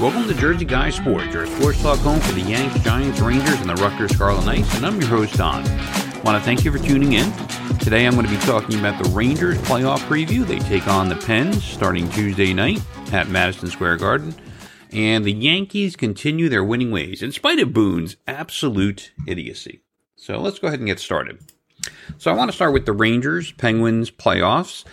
Welcome to Jersey Guy Sports, your sports talk home for the Yanks, Giants, Rangers, and the Rutgers Scarlet Knights, and I'm your host, Don. I want to thank you for tuning in. Today I'm going to be talking about the Rangers playoff preview. They take on the Pens starting Tuesday night at Madison Square Garden. And the Yankees continue their winning ways, in spite of Boone's absolute idiocy. So let's go ahead and get started. So I want to start with the Rangers Penguins playoffs.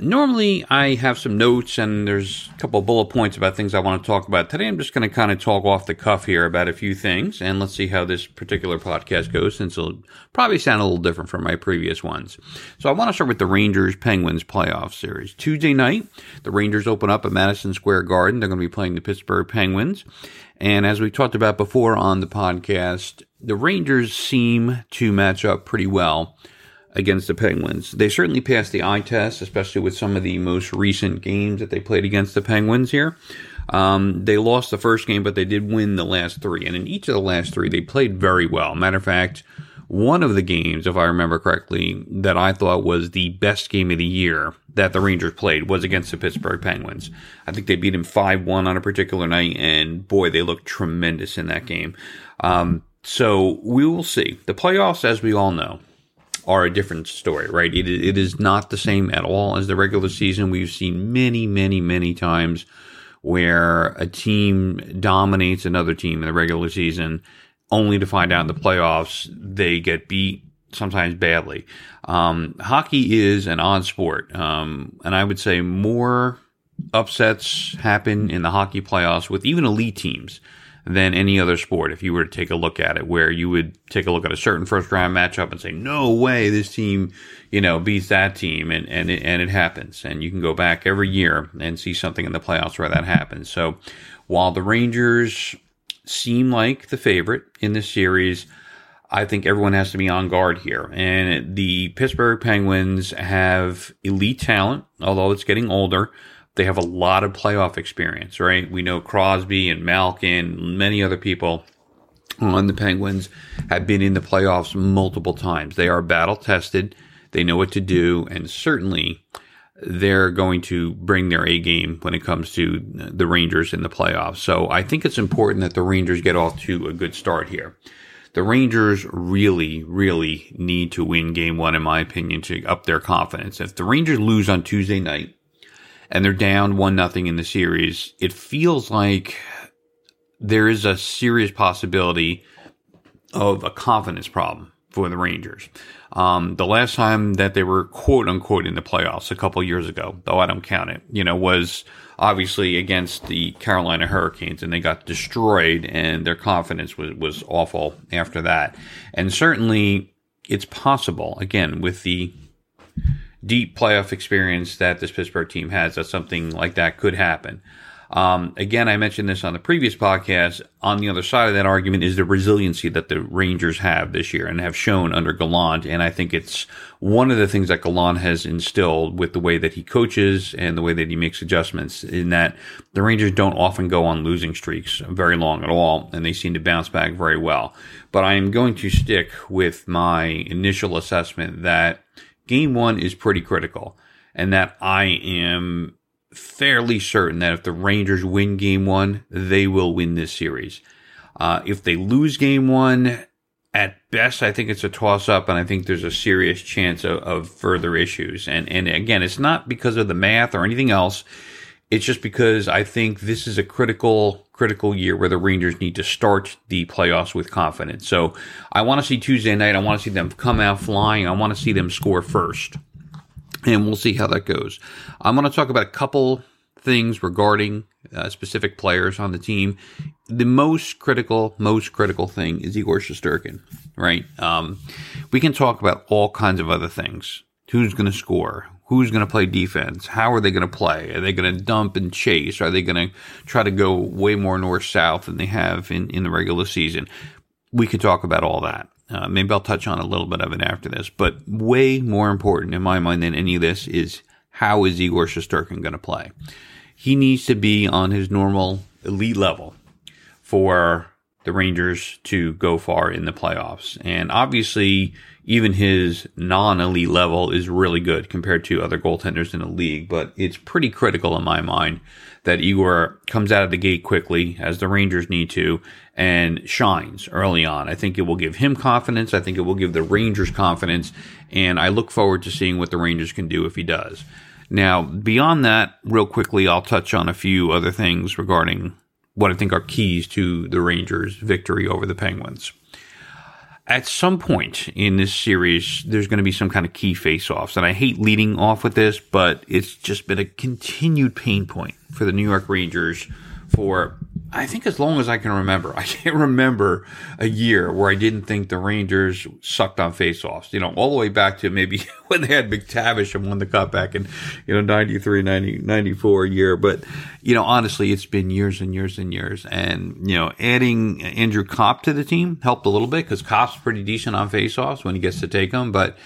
Normally, I have some notes and there's a couple of bullet points about things I want to talk about. Today, I'm just going to kind of talk off the cuff here about a few things, and let's see how this particular podcast goes, since it'll probably sound a little different from my previous ones. So, I want to start with the Rangers Penguins playoff series. Tuesday night, the Rangers open up at Madison Square Garden. They're going to be playing the Pittsburgh Penguins. And as we talked about before on the podcast, the Rangers seem to match up pretty well against the Penguins. They certainly passed the eye test, especially with some of the most recent games that they played against the Penguins here. Um, they lost the first game, but they did win the last three. And in each of the last three, they played very well. Matter of fact, one of the games, if I remember correctly, that I thought was the best game of the year that the Rangers played was against the Pittsburgh Penguins. I think they beat them 5 1 on a particular night, and boy, they looked tremendous in that game. Um, so we will see. The playoffs, as we all know, are a different story, right? It, it is not the same at all as the regular season. We've seen many, many, many times where a team dominates another team in the regular season only to find out in the playoffs they get beat sometimes badly. Um, hockey is an odd sport. Um, and I would say more upsets happen in the hockey playoffs with even elite teams than any other sport if you were to take a look at it, where you would take a look at a certain first round matchup and say, no way this team, you know, beats that team. And, and, it, and it happens. And you can go back every year and see something in the playoffs where that happens. So while the Rangers seem like the favorite in this series, I think everyone has to be on guard here. And the Pittsburgh Penguins have elite talent, although it's getting older. They have a lot of playoff experience, right? We know Crosby and Malkin, many other people on the Penguins have been in the playoffs multiple times. They are battle tested. They know what to do, and certainly they're going to bring their A game when it comes to the Rangers in the playoffs. So I think it's important that the Rangers get off to a good start here. The Rangers really, really need to win game one, in my opinion, to up their confidence. If the Rangers lose on Tuesday night, and they're down one nothing in the series, it feels like there is a serious possibility of a confidence problem for the Rangers. Um, the last time that they were quote unquote in the playoffs a couple years ago, though I don't count it, you know, was obviously against the Carolina Hurricanes and they got destroyed and their confidence was, was awful after that. And certainly it's possible, again, with the deep playoff experience that this Pittsburgh team has, that something like that could happen. Um, again, I mentioned this on the previous podcast. On the other side of that argument is the resiliency that the Rangers have this year and have shown under Gallant. And I think it's one of the things that Gallant has instilled with the way that he coaches and the way that he makes adjustments in that the Rangers don't often go on losing streaks very long at all. And they seem to bounce back very well. But I am going to stick with my initial assessment that game one is pretty critical, and that I am fairly certain that if the Rangers win game one, they will win this series. Uh, if they lose game one, at best, I think it's a toss up, and I think there's a serious chance of, of further issues. And and again, it's not because of the math or anything else. It's just because I think this is a critical, critical year where the Rangers need to start the playoffs with confidence. So I want to see Tuesday night. I want to see them come out flying. I want to see them score first. And we'll see how that goes. I'm going to talk about a couple things regarding uh, specific players on the team. The most critical, most critical thing is Igor Shesterkin, right? Um, we can talk about all kinds of other things. Who's going to score? Who's going to play defense? How are they going to play? Are they going to dump and chase? Are they going to try to go way more north south than they have in, in the regular season? We could talk about all that. Uh, maybe I'll touch on a little bit of it after this, but way more important in my mind than any of this is how is Igor Shesterkin going to play? He needs to be on his normal elite level for the Rangers to go far in the playoffs. And obviously, even his non-elite level is really good compared to other goaltenders in the league. But it's pretty critical in my mind that Igor comes out of the gate quickly, as the Rangers need to, and shines early on. I think it will give him confidence. I think it will give the Rangers confidence, and I look forward to seeing what the Rangers can do if he does. Now, beyond that, real quickly, I'll touch on a few other things regarding what I think are keys to the Rangers' victory over the Penguins at some point in this series, there's going to be some kind of key face-offs. And I hate leading off with this, but it's just been a continued pain point for the New York Rangers for I think as long as I can remember. I can't remember a year where I didn't think the Rangers sucked on faceoffs. You know, all the way back to maybe when they had MacTavish and won the cup back in, you know, 93, 90, 94 year. But, you know, honestly, it's been years and years and years. And, you know, adding Andrew Copp to the team helped a little bit because Copp's pretty decent on faceoffs when he gets to take them. But,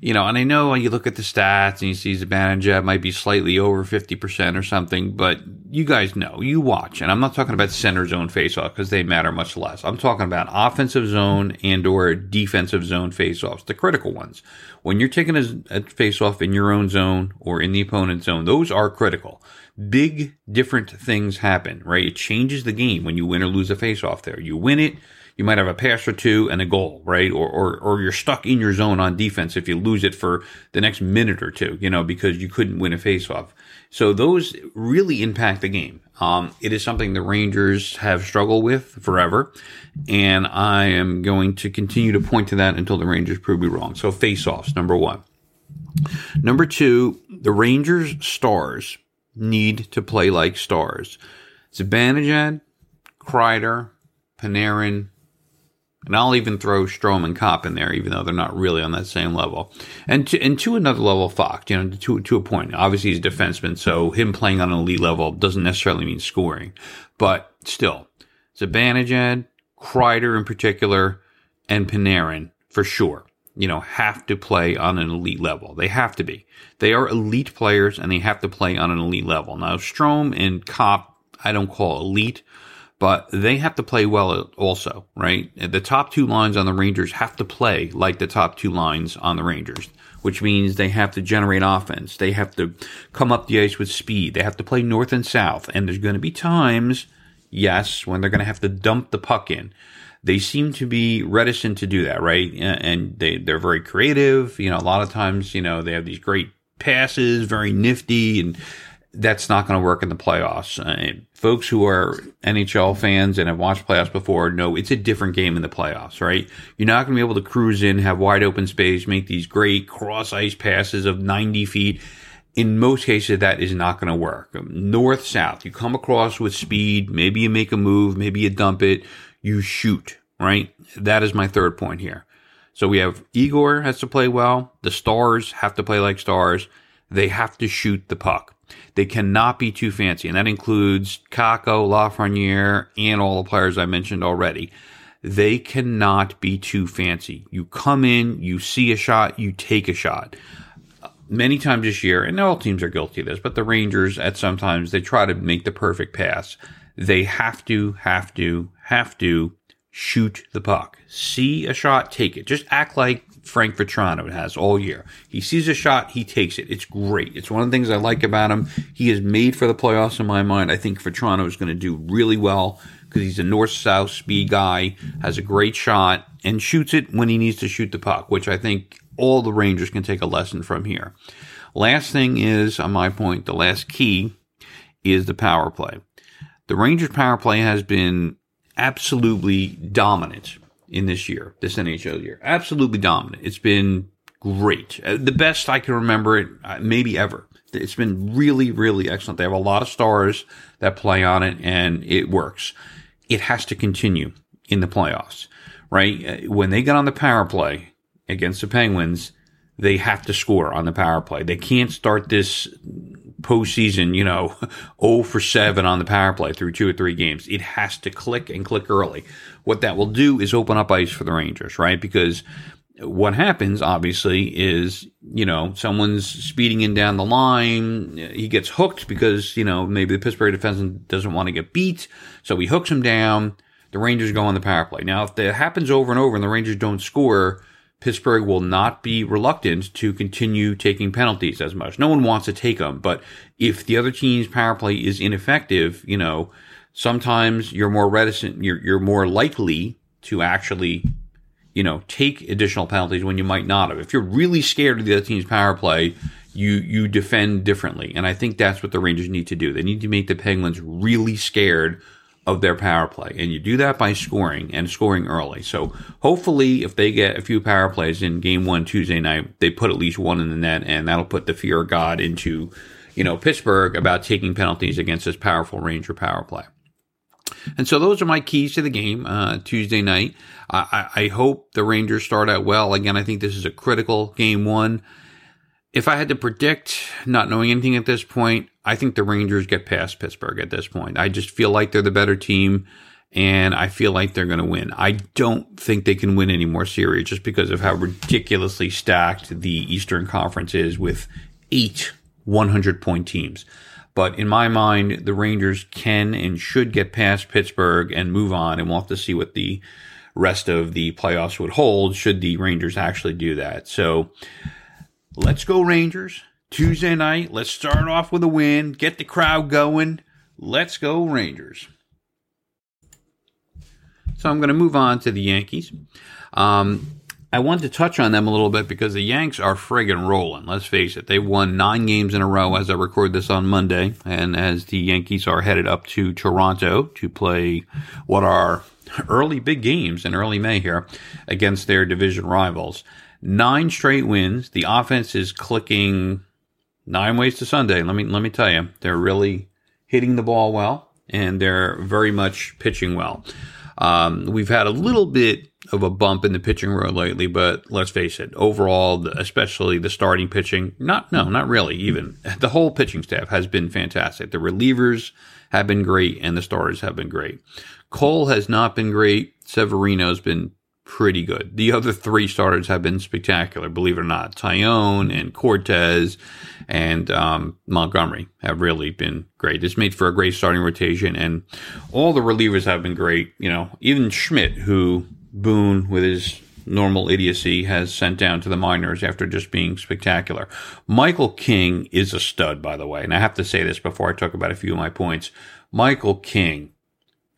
you know, and I know when you look at the stats and you see Zibanejad might be slightly over 50% or something, but you guys know, you watch, and I'm not talking about center zone faceoff because they matter much less. I'm talking about offensive zone and or defensive zone faceoffs, the critical ones. When you're taking a, a faceoff in your own zone or in the opponent's zone, those are critical. Big different things happen, right? It changes the game when you win or lose a faceoff there. You win it, you might have a pass or two and a goal, right? Or, or, or you're stuck in your zone on defense if you lose it for the next minute or two, you know, because you couldn't win a faceoff. So those really impact the game. Um, it is something the Rangers have struggled with forever, and I am going to continue to point to that until the Rangers prove me wrong. So faceoffs, number one. Number two, the Rangers stars need to play like stars. Zibanejad, Kreider, Panarin, and I'll even throw Strome and Copp in there, even though they're not really on that same level. And to, and to another level, Fox, you know, to, to a point. Obviously, he's a defenseman, so him playing on an elite level doesn't necessarily mean scoring. But still, Zibanejad, Kreider in particular, and Panarin, for sure, you know, have to play on an elite level. They have to be. They are elite players, and they have to play on an elite level. Now, Strome and Copp, I don't call elite but they have to play well also, right? The top two lines on the Rangers have to play like the top two lines on the Rangers, which means they have to generate offense. They have to come up the ice with speed. They have to play north and south. And there's going to be times, yes, when they're going to have to dump the puck in. They seem to be reticent to do that, right? And they, they're very creative. You know, a lot of times, you know, they have these great passes, very nifty and that's not going to work in the playoffs. Uh, folks who are NHL fans and have watched playoffs before know it's a different game in the playoffs, right? You're not going to be able to cruise in, have wide open space, make these great cross ice passes of 90 feet. In most cases, that is not going to work. North, south, you come across with speed. Maybe you make a move. Maybe you dump it. You shoot, right? That is my third point here. So we have Igor has to play well. The stars have to play like stars. They have to shoot the puck. They cannot be too fancy, and that includes Kakko, Lafreniere, and all the players I mentioned already. They cannot be too fancy. You come in, you see a shot, you take a shot. Many times this year, and all teams are guilty of this, but the Rangers at sometimes they try to make the perfect pass. They have to, have to, have to shoot the puck. See a shot, take it. Just act like Frank Vatrano has all year. He sees a shot, he takes it. It's great. It's one of the things I like about him. He is made for the playoffs in my mind. I think Vatrano is going to do really well because he's a north south speed guy, has a great shot, and shoots it when he needs to shoot the puck, which I think all the Rangers can take a lesson from here. Last thing is, on my point, the last key is the power play. The Rangers power play has been absolutely dominant in this year, this NHL year. Absolutely dominant. It's been great. Uh, the best I can remember it, uh, maybe ever. It's been really, really excellent. They have a lot of stars that play on it and it works. It has to continue in the playoffs, right? Uh, when they get on the power play against the Penguins, they have to score on the power play. They can't start this postseason, you know, 0 for 7 on the power play through two or three games. It has to click and click early. What that will do is open up ice for the Rangers, right? Because what happens, obviously, is, you know, someone's speeding in down the line. He gets hooked because, you know, maybe the Pittsburgh defense doesn't want to get beat. So he hooks him down. The Rangers go on the power play. Now, if that happens over and over and the Rangers don't score, Pittsburgh will not be reluctant to continue taking penalties as much. No one wants to take them, but if the other team's power play is ineffective, you know, sometimes you're more reticent, you're, you're more likely to actually, you know, take additional penalties when you might not have. If you're really scared of the other team's power play, you, you defend differently. And I think that's what the Rangers need to do. They need to make the Penguins really scared of their power play. And you do that by scoring and scoring early. So hopefully, if they get a few power plays in game one Tuesday night, they put at least one in the net, and that'll put the fear of God into, you know, Pittsburgh about taking penalties against this powerful Ranger power play. And so those are my keys to the game uh, Tuesday night. I, I hope the Rangers start out well. Again, I think this is a critical game one. If I had to predict, not knowing anything at this point, I think the Rangers get past Pittsburgh at this point. I just feel like they're the better team and I feel like they're going to win. I don't think they can win any more series just because of how ridiculously stacked the Eastern Conference is with eight 100 point teams. But in my mind, the Rangers can and should get past Pittsburgh and move on, and we'll have to see what the rest of the playoffs would hold should the Rangers actually do that. So let's go Rangers. Tuesday night, let's start off with a win, get the crowd going. Let's go Rangers. So I'm going to move on to the Yankees. Um, I want to touch on them a little bit because the Yanks are friggin' rolling. Let's face it. They won nine games in a row as I record this on Monday. And as the Yankees are headed up to Toronto to play what are early big games in early May here against their division rivals. Nine straight wins. The offense is clicking nine ways to Sunday. Let me let me tell you, they're really hitting the ball well, and they're very much pitching well. Um, we've had a little bit of a bump in the pitching road lately, but let's face it, overall, especially the starting pitching, not no, not really. Even the whole pitching staff has been fantastic. The relievers have been great, and the starters have been great. Cole has not been great. Severino's been pretty good. The other three starters have been spectacular, believe it or not. Taillon and Cortes and um, Montgomery have really been great. It's made for a great starting rotation, and all the relievers have been great. You know, even Schmidt, who Boone, with his normal idiocy, has sent down to the minors after just being spectacular. Michael King is a stud, by the way, and I have to say this before I talk about a few of my points. Michael King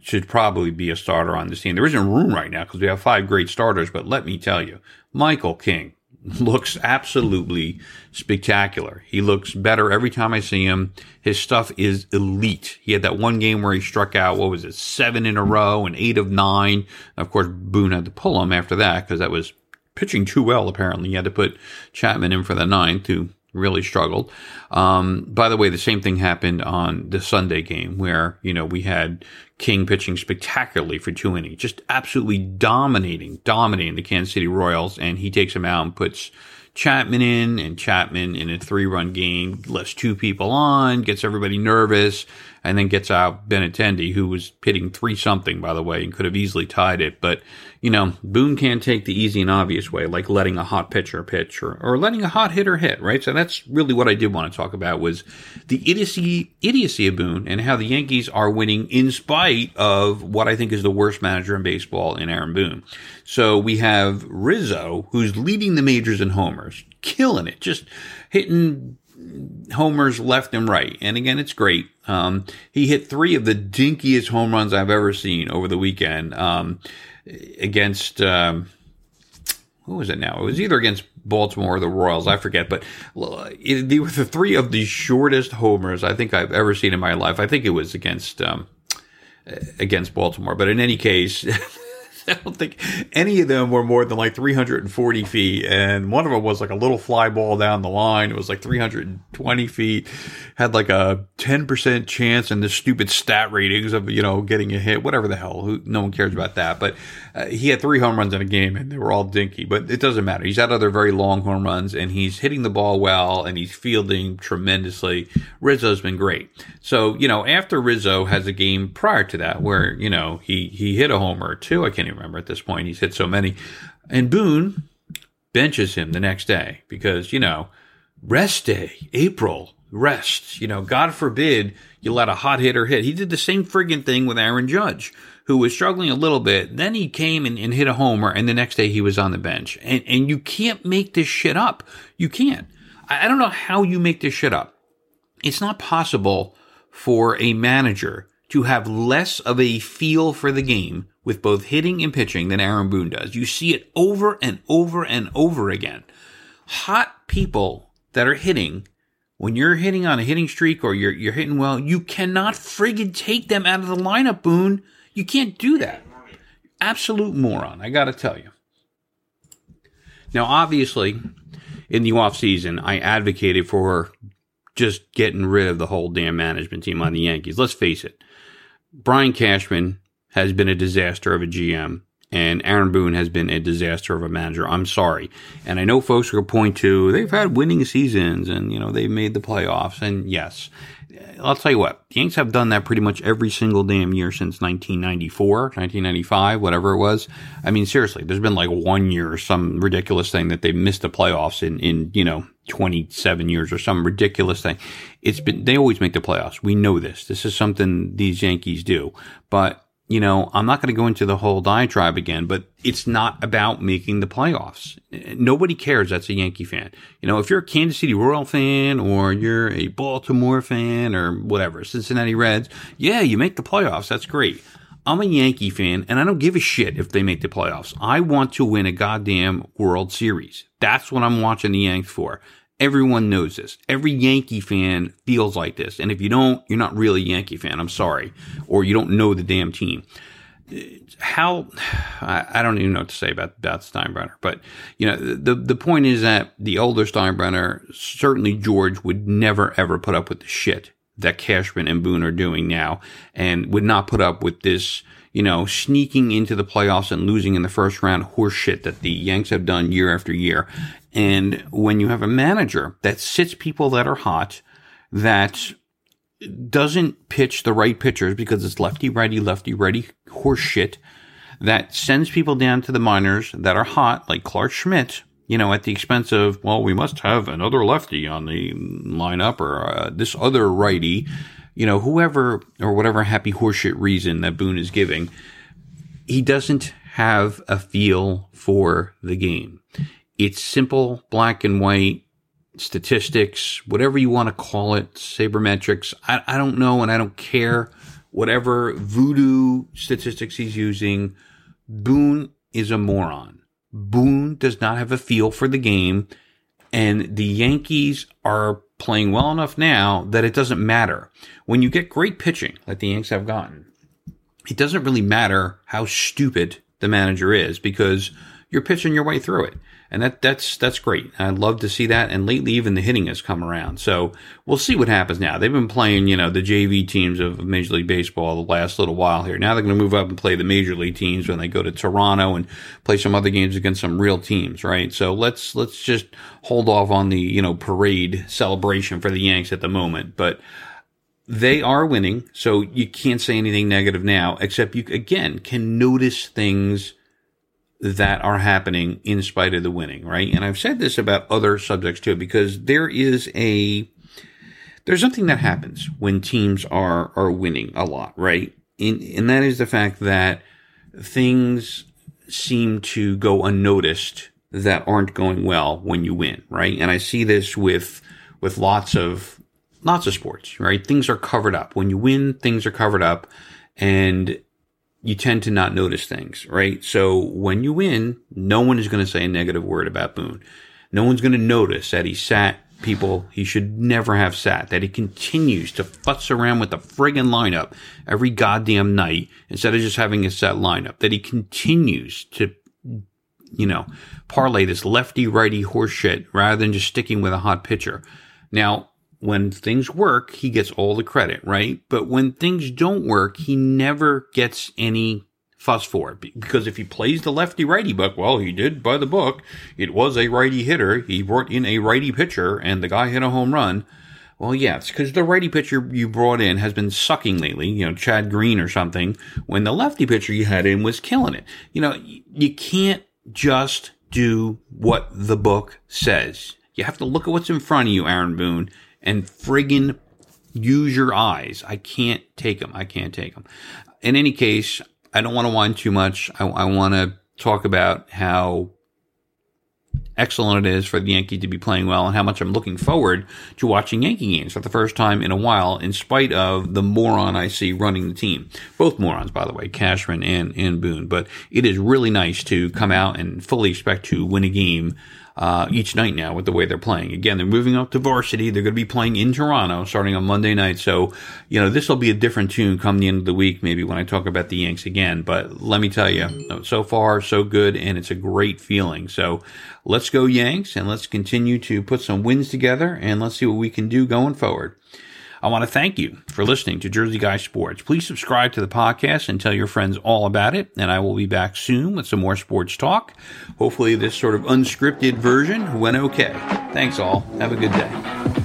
should probably be a starter on this team. There isn't room right now because we have five great starters, but let me tell you, Michael King looks absolutely spectacular. He looks better every time I see him. His stuff is elite. He had that one game where he struck out, what was it, seven in a row and eight of nine. Of course, Boone had to pull him after that because that was pitching too well, apparently. He had to put Chapman in for the ninth, who really struggled. Um, by the way, the same thing happened on the Sunday game where, you know, we had King pitching spectacularly for two innings, just absolutely dominating, dominating the Kansas City Royals. And he takes him out and puts Chapman in, and Chapman in a three run game lets two people on, gets everybody nervous, and then gets out Benintendi, who was hitting three something, by the way, and could have easily tied it. But, you know, Boone can't take the easy and obvious way, like letting a hot pitcher pitch or, or letting a hot hitter hit, right? So that's really what I did want to talk about was the idiocy, idiocy of Boone and how the Yankees are winning in spite of what I think is the worst manager in baseball in Aaron Boone. So we have Rizzo, who's leading the majors in homers, killing it, just hitting homers left and right. And again, it's great. Um, he hit three of the dinkiest home runs I've ever seen over the weekend um, against. Um, who was it now? It was either against Baltimore or the Royals. I forget, but it, they were the three of the shortest homers I think I've ever seen in my life. I think it was against um, against Baltimore, but in any case. I don't think any of them were more than like 340 feet. And one of them was like a little fly ball down the line. It was like 320 feet, had like a 10% chance in the stupid stat ratings of, you know, getting a hit, whatever the hell. No one cares about that. But uh, he had three home runs in a game and they were all dinky, but it doesn't matter. He's had other very long home runs and he's hitting the ball well and he's fielding tremendously. Rizzo's been great. So, you know, after Rizzo has a game prior to that where, you know, he, he hit a homer or two. I can't even remember at this point. He's hit so many. And Boone benches him the next day because, you know, rest day, April, rest. You know, God forbid you let a hot hitter hit. He did the same friggin' thing with Aaron Judge, who was struggling a little bit. Then he came and, and hit a homer, and the next day he was on the bench. And and you can't make this shit up. You can't. I, I don't know how you make this shit up. It's not possible for a manager to have less of a feel for the game with both hitting and pitching than Aaron Boone does. You see it over and over and over again. Hot people that are hitting when you're hitting on a hitting streak or you're you're hitting well, you cannot friggin' take them out of the lineup, Boone. You can't do that. Absolute moron, I gotta tell you. Now, obviously, in the off season, I advocated for just getting rid of the whole damn management team on the Yankees. Let's face it. Brian Cashman has been a disaster of a GM and Aaron Boone has been a disaster of a manager. I'm sorry. And I know folks to point to they've had winning seasons and, you know, they've made the playoffs. And yes, I'll tell you what, the Yanks have done that pretty much every single damn year since 1994, 1995, whatever it was. I mean, seriously, there's been like one year or some ridiculous thing that they missed the playoffs in, in, you know, 27 years or some ridiculous thing. It's been, they always make the playoffs. We know this. This is something these Yankees do. But you know, I'm not going to go into the whole diatribe again, but it's not about making the playoffs. Nobody cares that's a Yankee fan. You know, if you're a Kansas City Royal fan or you're a Baltimore fan or whatever, Cincinnati Reds, yeah, you make the playoffs. That's great. I'm a Yankee fan and I don't give a shit if they make the playoffs. I want to win a goddamn World Series. That's what I'm watching the Yanks for. Everyone knows this. Every Yankee fan feels like this. And if you don't, you're not really a Yankee fan. I'm sorry. Or you don't know the damn team. How, I, don't even know what to say about, about Steinbrenner, but you know, the, the point is that the older Steinbrenner, certainly George would never ever put up with the shit that Cashman and Boone are doing now and would not put up with this, you know, sneaking into the playoffs and losing in the first round horseshit that the Yanks have done year after year. And when you have a manager that sits people that are hot, that doesn't pitch the right pitchers because it's lefty, righty, lefty, righty horseshit, that sends people down to the minors that are hot, like Clarke Schmidt, you know, at the expense of, well, we must have another lefty on the lineup or uh, this other righty, you know, whoever or whatever happy horseshit reason that Boone is giving, he doesn't have a feel for the game. It's simple, black and white statistics, whatever you want to call it, sabermetrics. I, I don't know and I don't care. Whatever voodoo statistics he's using, Boone is a moron. Boone does not have a feel for the game, and the Yankees are playing well enough now that it doesn't matter. When you get great pitching, like the Yanks have gotten, it doesn't really matter how stupid the manager is because you're pitching your way through it and that that's that's great. I'd love to see that. And lately, even the hitting has come around. So we'll see what happens now. They've been playing, you know, the JV teams of Major League Baseball the last little while here. Now they're going to move up and play the Major League teams when they go to Toronto and play some other games against some real teams, right? So let's let's just hold off on the you know parade celebration for the Yanks at the moment, but they are winning, so you can't say anything negative now, except you again can notice things that are happening in spite of the winning, right? And I've said this about other subjects too, because there is a, there's something that happens when teams are, are winning a lot, right? And, and that is the fact that things seem to go unnoticed that aren't going well when you win, right? And I see this with, with lots of, lots of sports, right? Things are covered up. When you win, things are covered up. And you tend to not notice things, right? So when you win, no one is going to say a negative word about Boone. No one's going to notice that he sat people he should never have sat, that he continues to futz around with the friggin' lineup every goddamn night instead of just having a set lineup, that he continues to, you know, parlay this lefty righty horseshit rather than just sticking with a hot pitcher. Now, when things work, he gets all the credit, right? But when things don't work, he never gets any fuss for it. Because if he plays the lefty righty book, well, he did by the book. It was a righty hitter. He brought in a righty pitcher and the guy hit a home run. Well, yeah, it's because the righty pitcher you brought in has been sucking lately, you know, Chad Green or something, when the lefty pitcher you had in was killing it. You know, you can't just do what the book says. You have to look at what's in front of you, Aaron Boone, and friggin' use your eyes. I can't take them. I can't take them. In any case, I don't want to whine too much. I, I want to talk about how excellent it is for the Yankees to be playing well and how much I'm looking forward to watching Yankee games for the first time in a while, in spite of the moron I see running the team. Both morons, by the way, Cashman and, and Boone. But it is really nice to come out and fully expect to win a game uh, each night now with the way they're playing. Again, they're moving up to varsity. They're going to be playing in Toronto starting on Monday night. So, you know, this will be a different tune come the end of the week, maybe when I talk about the Yanks again. But let me tell you, so far, so good, and it's a great feeling. So let's go Yanks and let's continue to put some wins together and let's see what we can do going forward. I want to thank you for listening to Jersey Guy Sports. Please subscribe to the podcast and tell your friends all about it. And I will be back soon with some more sports talk. Hopefully, this sort of unscripted version went okay. Thanks all. Have a good day.